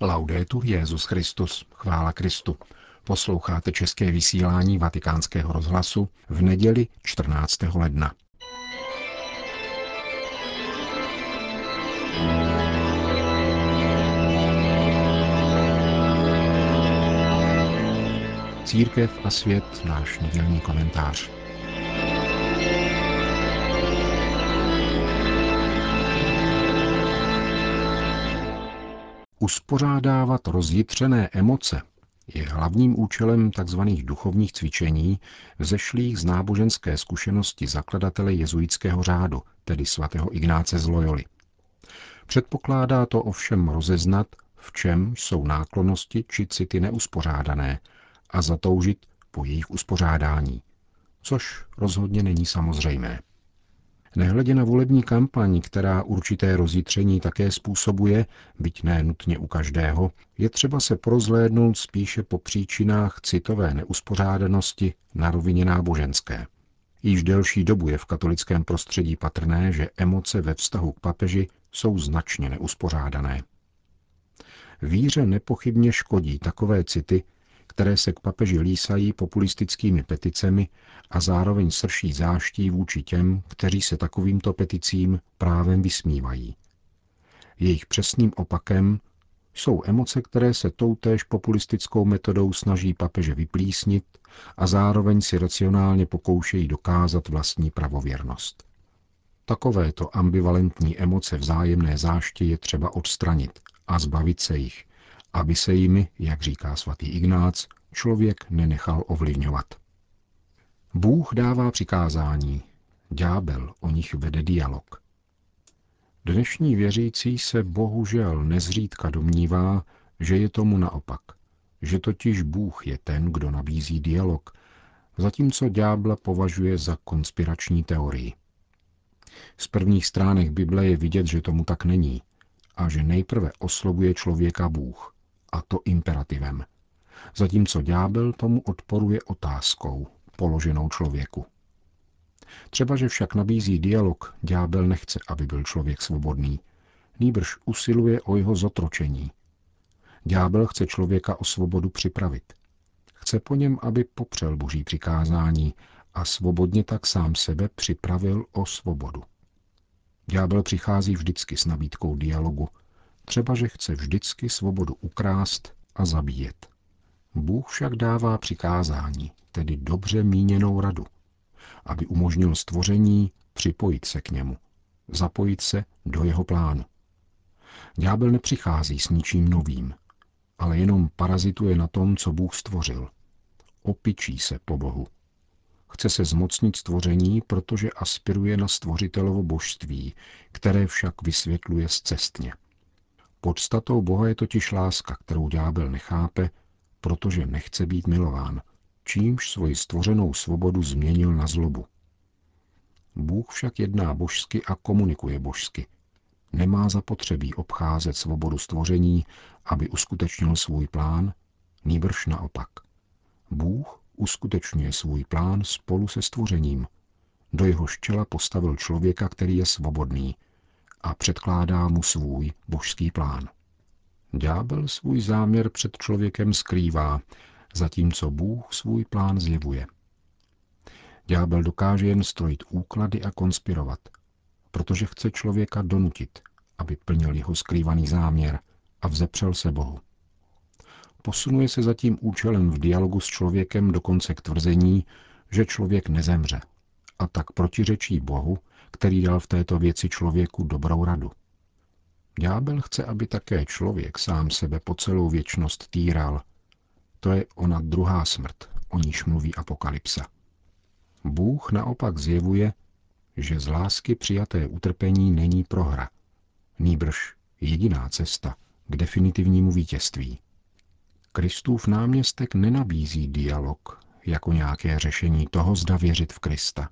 Laudetur Jezus Christus, chvála Kristu. Posloucháte české vysílání Vatikánského rozhlasu v neděli 14. ledna. Církev a svět, náš nedělní komentář. Uspořádávat rozjitřené emoce je hlavním účelem tzv. duchovních cvičení vzešlých z náboženské zkušenosti zakladatele jezuitského řádu, tedy svatého Ignáce z Loyoli. Předpokládá to ovšem rozeznat, v čem jsou náklonosti či city neuspořádané a zatoužit po jejich uspořádání, což rozhodně není samozřejmé. Nehledě na volební kampaň, která určité rozjitření také způsobuje, byť ne nutně u každého, je třeba se porozhlédnout spíše po příčinách citové neuspořádanosti na rovině náboženské. Již delší dobu je v katolickém prostředí patrné, že emoce ve vztahu k papeži jsou značně neuspořádané. Víře nepochybně škodí takové city, které se k papeži lísají populistickými peticemi a zároveň srší záští vůči těm, kteří se takovýmto peticím právem vysmívají. Jejich přesným opakem jsou emoce, které se toutéž populistickou metodou snaží papeže vyplísnit a zároveň si racionálně pokoušejí dokázat vlastní pravověrnost. Takovéto ambivalentní emoce vzájemné záště je třeba odstranit a zbavit se jich, aby se jimi, jak říká svatý Ignác, člověk nenechal ovlivňovat. Bůh dává přikázání, ďábel o nich vede dialog. Dnešní věřící se bohužel nezřídka domnívá, že je tomu naopak, že totiž Bůh je ten, kdo nabízí dialog, zatímco ďábla považuje za konspirační teorii. Z prvních stránek Bible je vidět, že tomu tak není a že nejprve oslovuje člověka Bůh a to imperativem. Zatímco ďábel tomu odporuje otázkou, položenou člověku. Třeba, že však nabízí dialog, ďábel nechce, aby byl člověk svobodný. Nýbrž usiluje o jeho zotročení. Ďábel chce člověka o svobodu připravit. Chce po něm, aby popřel boží přikázání a svobodně tak sám sebe připravil o svobodu. Ďábel přichází vždycky s nabídkou dialogu, třeba že chce vždycky svobodu ukrást a zabíjet. Bůh však dává přikázání, tedy dobře míněnou radu, aby umožnil stvoření připojit se k němu, zapojit se do jeho plánu. Ďábel nepřichází s ničím novým, ale jenom parazituje na tom, co Bůh stvořil. Opičí se po Bohu. Chce se zmocnit stvoření, protože aspiruje na stvořitelovo božství, které však vysvětluje zcestně. Podstatou Boha je totiž láska, kterou ďábel nechápe, protože nechce být milován, čímž svoji stvořenou svobodu změnil na zlobu. Bůh však jedná božsky a komunikuje božsky. Nemá zapotřebí obcházet svobodu stvoření, aby uskutečnil svůj plán, nýbrž naopak. Bůh uskutečňuje svůj plán spolu se stvořením. Do jeho štěla postavil člověka, který je svobodný, a předkládá mu svůj božský plán. Ďábel svůj záměr před člověkem skrývá, zatímco Bůh svůj plán zjevuje. Ďábel dokáže jen strojit úklady a konspirovat, protože chce člověka donutit, aby plnil jeho skrývaný záměr a vzepřel se Bohu. Posunuje se zatím účelem v dialogu s člověkem dokonce k tvrzení, že člověk nezemře, a tak protiřečí Bohu, který dal v této věci člověku dobrou radu. Ďábel chce, aby také člověk sám sebe po celou věčnost týral. To je ona druhá smrt, o níž mluví Apokalypsa. Bůh naopak zjevuje, že z lásky přijaté utrpení není prohra, nýbrž jediná cesta k definitivnímu vítězství. Kristův náměstek nenabízí dialog jako nějaké řešení toho, zda věřit v Krista.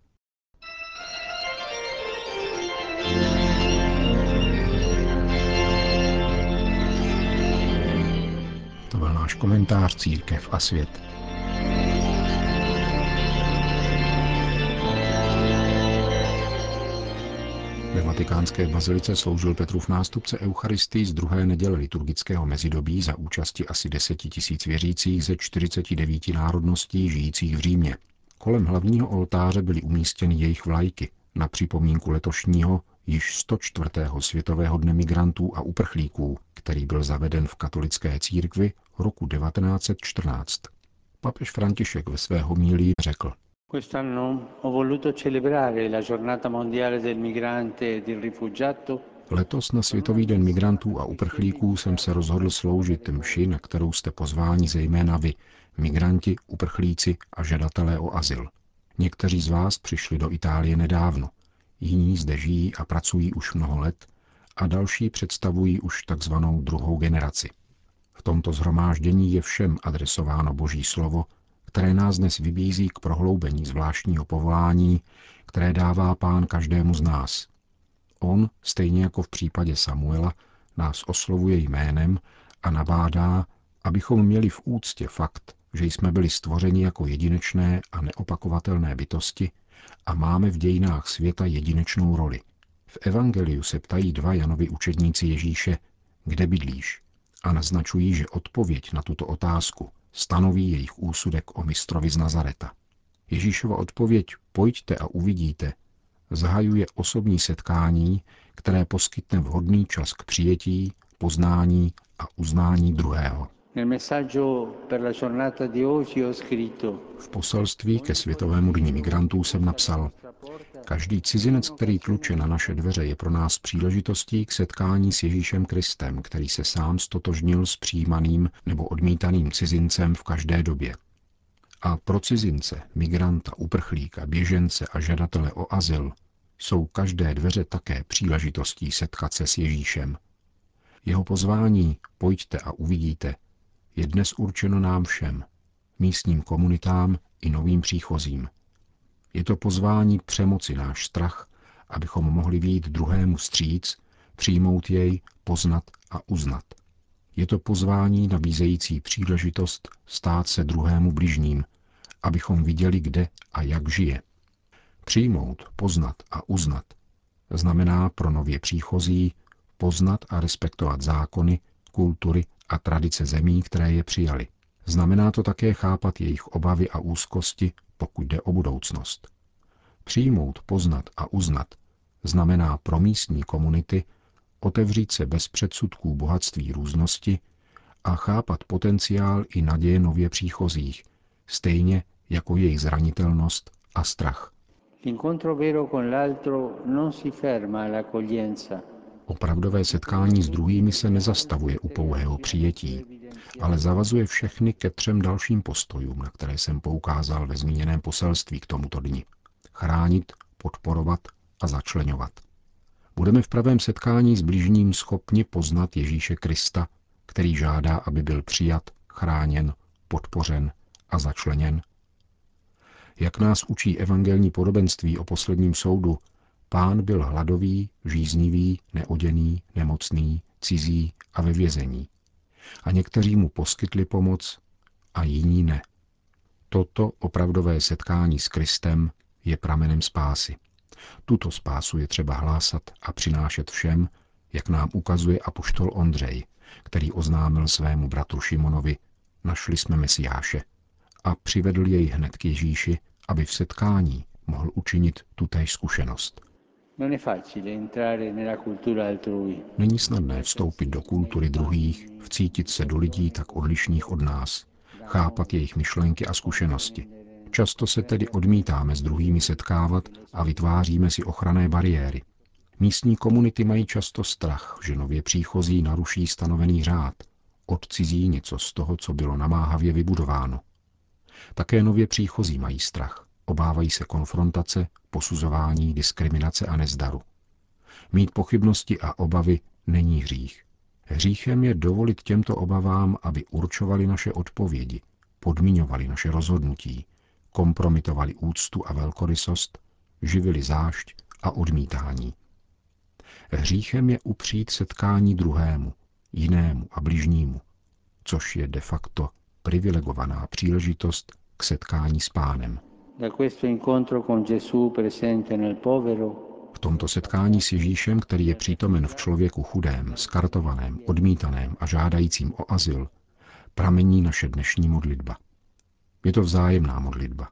To byl náš komentář Církev a svět. vatikánské bazilice sloužil Petrův nástupce Eucharistii z druhé neděle liturgického mezidobí za účasti asi 10 tisíc věřících ze 49 národností žijících v Římě. Kolem hlavního oltáře byly umístěny jejich vlajky na připomínku letošního již 104. světového dne migrantů a uprchlíků, který byl zaveden v katolické církvi roku 1914. Papež František ve své homílii řekl, Letos na Světový den migrantů a uprchlíků jsem se rozhodl sloužit mši, na kterou jste pozváni zejména vy, migranti, uprchlíci a žadatelé o azyl. Někteří z vás přišli do Itálie nedávno, jiní zde žijí a pracují už mnoho let a další představují už takzvanou druhou generaci. V tomto zhromáždění je všem adresováno Boží slovo, které nás dnes vybízí k prohloubení zvláštního povolání, které dává pán každému z nás. On, stejně jako v případě Samuela, nás oslovuje jménem a nabádá, abychom měli v úctě fakt, že jsme byli stvořeni jako jedinečné a neopakovatelné bytosti a máme v dějinách světa jedinečnou roli. V Evangeliu se ptají dva Janovi učedníci Ježíše, kde bydlíš, a naznačují, že odpověď na tuto otázku stanoví jejich úsudek o mistrovi z Nazareta. Ježíšova odpověď pojďte a uvidíte zahajuje osobní setkání, které poskytne vhodný čas k přijetí, poznání a uznání druhého. V poselství ke Světovému dní migrantů jsem napsal, každý cizinec, který tluče na naše dveře, je pro nás příležitostí k setkání s Ježíšem Kristem, který se sám stotožnil s přijímaným nebo odmítaným cizincem v každé době. A pro cizince, migranta, uprchlíka, běžence a žadatele o azyl jsou každé dveře také příležitostí setkat se s Ježíšem. Jeho pozvání pojďte a uvidíte je dnes určeno nám všem, místním komunitám i novým příchozím. Je to pozvání k přemoci náš strach, abychom mohli výjít druhému stříc, přijmout jej, poznat a uznat. Je to pozvání nabízející příležitost stát se druhému bližním, abychom viděli, kde a jak žije. Přijmout, poznat a uznat znamená pro nově příchozí poznat a respektovat zákony, kultury a tradice zemí, které je přijali. Znamená to také chápat jejich obavy a úzkosti, pokud jde o budoucnost. Přijmout, poznat a uznat znamená pro místní komunity otevřít se bez předsudků bohatství různosti a chápat potenciál i naděje nově příchozích, stejně jako jejich zranitelnost a strach. L'incontro vero con l'altro non si ferma all'accoglienza, Opravdové setkání s druhými se nezastavuje u pouhého přijetí, ale zavazuje všechny ke třem dalším postojům, na které jsem poukázal ve zmíněném poselství k tomuto dni. Chránit, podporovat a začlenovat. Budeme v pravém setkání s blížním schopni poznat Ježíše Krista, který žádá, aby byl přijat, chráněn, podpořen a začleněn. Jak nás učí evangelní podobenství o posledním soudu, Pán byl hladový, žíznivý, neoděný, nemocný, cizí a ve vězení. A někteří mu poskytli pomoc a jiní ne. Toto opravdové setkání s Kristem je pramenem spásy. Tuto spásu je třeba hlásat a přinášet všem, jak nám ukazuje apoštol Ondřej, který oznámil svému bratru Šimonovi, našli jsme Mesiáše a přivedl jej hned k Ježíši, aby v setkání mohl učinit tutéž zkušenost. Není snadné vstoupit do kultury druhých, vcítit se do lidí tak odlišných od nás, chápat jejich myšlenky a zkušenosti. Často se tedy odmítáme s druhými setkávat a vytváříme si ochranné bariéry. Místní komunity mají často strach, že nově příchozí naruší stanovený řád, odcizí něco z toho, co bylo namáhavě vybudováno. Také nově příchozí mají strach. Obávají se konfrontace, posuzování, diskriminace a nezdaru. Mít pochybnosti a obavy není hřích. Hříchem je dovolit těmto obavám, aby určovali naše odpovědi, podmiňovali naše rozhodnutí, kompromitovali úctu a velkorysost, živili zášť a odmítání. Hříchem je upřít setkání druhému, jinému a bližnímu, což je de facto privilegovaná příležitost k setkání s pánem. Tomto setkání s Ježíšem, který je přítomen v člověku chudém, skartovaném, odmítaném a žádajícím o azyl, pramení naše dnešní modlitba. Je to vzájemná modlitba.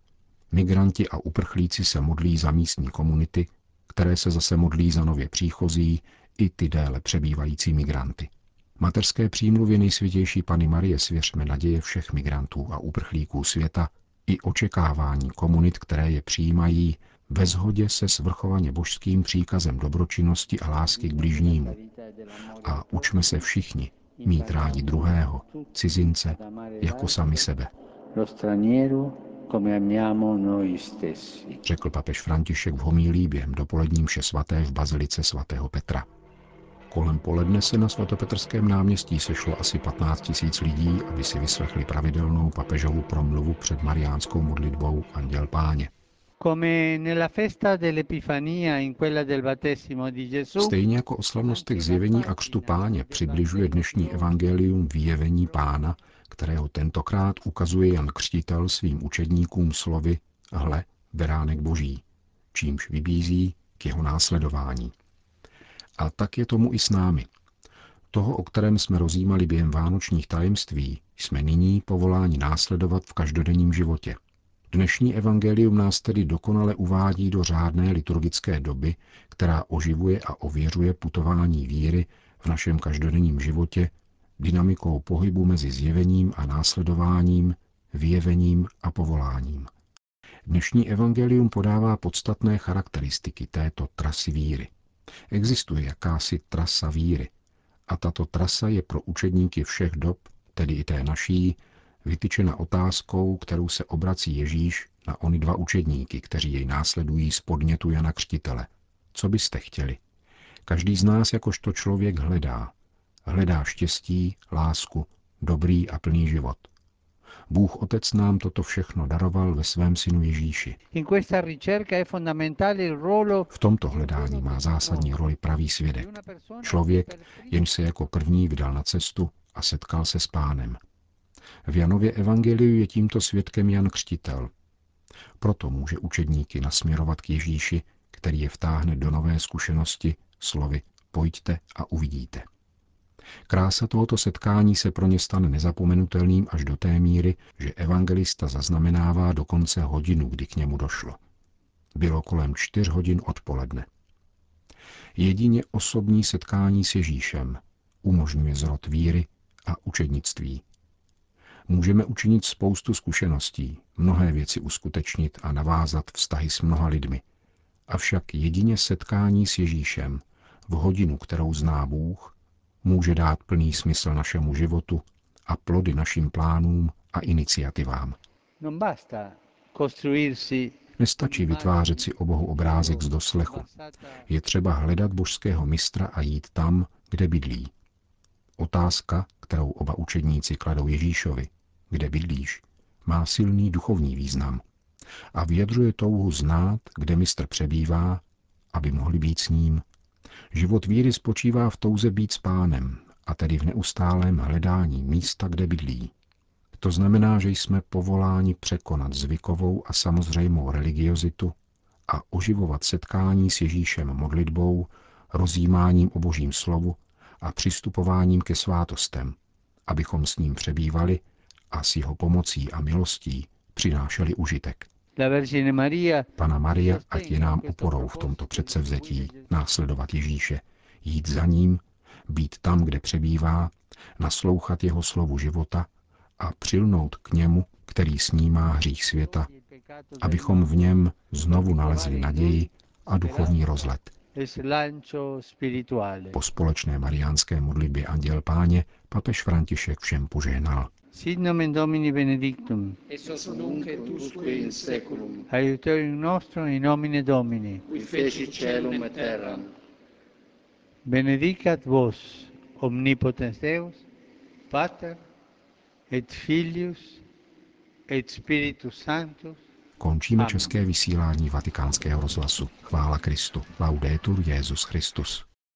Migranti a uprchlíci se modlí za místní komunity, které se zase modlí za nově příchozí i ty déle přebývající migranty. Materské přímluvě nejsvětější Pany Marie svěřme naděje všech migrantů a uprchlíků světa i očekávání komunit, které je přijímají ve shodě se svrchovaně božským příkazem dobročinnosti a lásky k bližnímu. A učme se všichni mít rádi druhého, cizince, jako sami sebe. Řekl papež František v homílí během dopoledním vše svaté v bazilice svatého Petra. Kolem poledne se na svatopetrském náměstí sešlo asi 15 tisíc lidí, aby si vyslechli pravidelnou papežovu promluvu před mariánskou modlitbou Anděl Páně. Stejně jako o slavnostech zjevení a křtu páně přibližuje dnešní evangelium vyjevení pána, kterého tentokrát ukazuje Jan Křtitel svým učedníkům slovy hle, beránek boží, čímž vybízí k jeho následování. A tak je tomu i s námi. Toho, o kterém jsme rozjímali během vánočních tajemství, jsme nyní povoláni následovat v každodenním životě. Dnešní evangelium nás tedy dokonale uvádí do řádné liturgické doby, která oživuje a ověřuje putování víry v našem každodenním životě dynamikou pohybu mezi zjevením a následováním, vyjevením a povoláním. Dnešní evangelium podává podstatné charakteristiky této trasy víry. Existuje jakási trasa víry a tato trasa je pro učedníky všech dob, tedy i té naší, vytyčena otázkou, kterou se obrací Ježíš na ony dva učedníky, kteří jej následují z podnětu Jana Křtitele. Co byste chtěli? Každý z nás jakožto člověk hledá. Hledá štěstí, lásku, dobrý a plný život. Bůh Otec nám toto všechno daroval ve svém synu Ježíši. V tomto hledání má zásadní roli pravý svědek. Člověk, jenž se jako první vydal na cestu a setkal se s pánem. V Janově evangeliu je tímto svědkem Jan Křtitel. Proto může učedníky nasměrovat k Ježíši, který je vtáhne do nové zkušenosti slovy pojďte a uvidíte. Krása tohoto setkání se pro ně stane nezapomenutelným až do té míry, že evangelista zaznamenává dokonce hodinu, kdy k němu došlo. Bylo kolem čtyř hodin odpoledne. Jedině osobní setkání s Ježíšem umožňuje zrod víry a učednictví. Můžeme učinit spoustu zkušeností, mnohé věci uskutečnit a navázat vztahy s mnoha lidmi. Avšak jedině setkání s Ježíšem v hodinu, kterou zná Bůh, může dát plný smysl našemu životu a plody našim plánům a iniciativám. Nestačí vytvářet si o Bohu obrázek z doslechu. Je třeba hledat božského mistra a jít tam, kde bydlí. Otázka, kterou oba učedníci kladou Ježíšovi, kde bydlíš, má silný duchovní význam a vyjadřuje touhu znát, kde mistr přebývá, aby mohli být s ním Život víry spočívá v touze být s pánem, a tedy v neustálém hledání místa, kde bydlí. To znamená, že jsme povoláni překonat zvykovou a samozřejmou religiozitu a oživovat setkání s Ježíšem modlitbou, rozjímáním o božím slovu a přistupováním ke svátostem, abychom s ním přebývali a s jeho pomocí a milostí přinášeli užitek. Pana Maria, ať je nám oporou v tomto předsevzetí následovat Ježíše, jít za ním, být tam, kde přebývá, naslouchat jeho slovu života a přilnout k němu, který snímá hřích světa, abychom v něm znovu nalezli naději a duchovní rozlet. Po společné mariánské modlitbě Anděl Páně papež František všem požehnal. Sit nomen Domini benedictum. Et sos nunc et usque in seculum. Aiutorium nostrum in nomine Domini. Qui feci celum et terram. Benedicat vos, omnipotens Deus, Pater, et Filius, et Spiritus Sanctus. Končíme Amen. české vysílání vatikánského rozhlasu. Chvála Kristu. Laudetur Jezus Christus.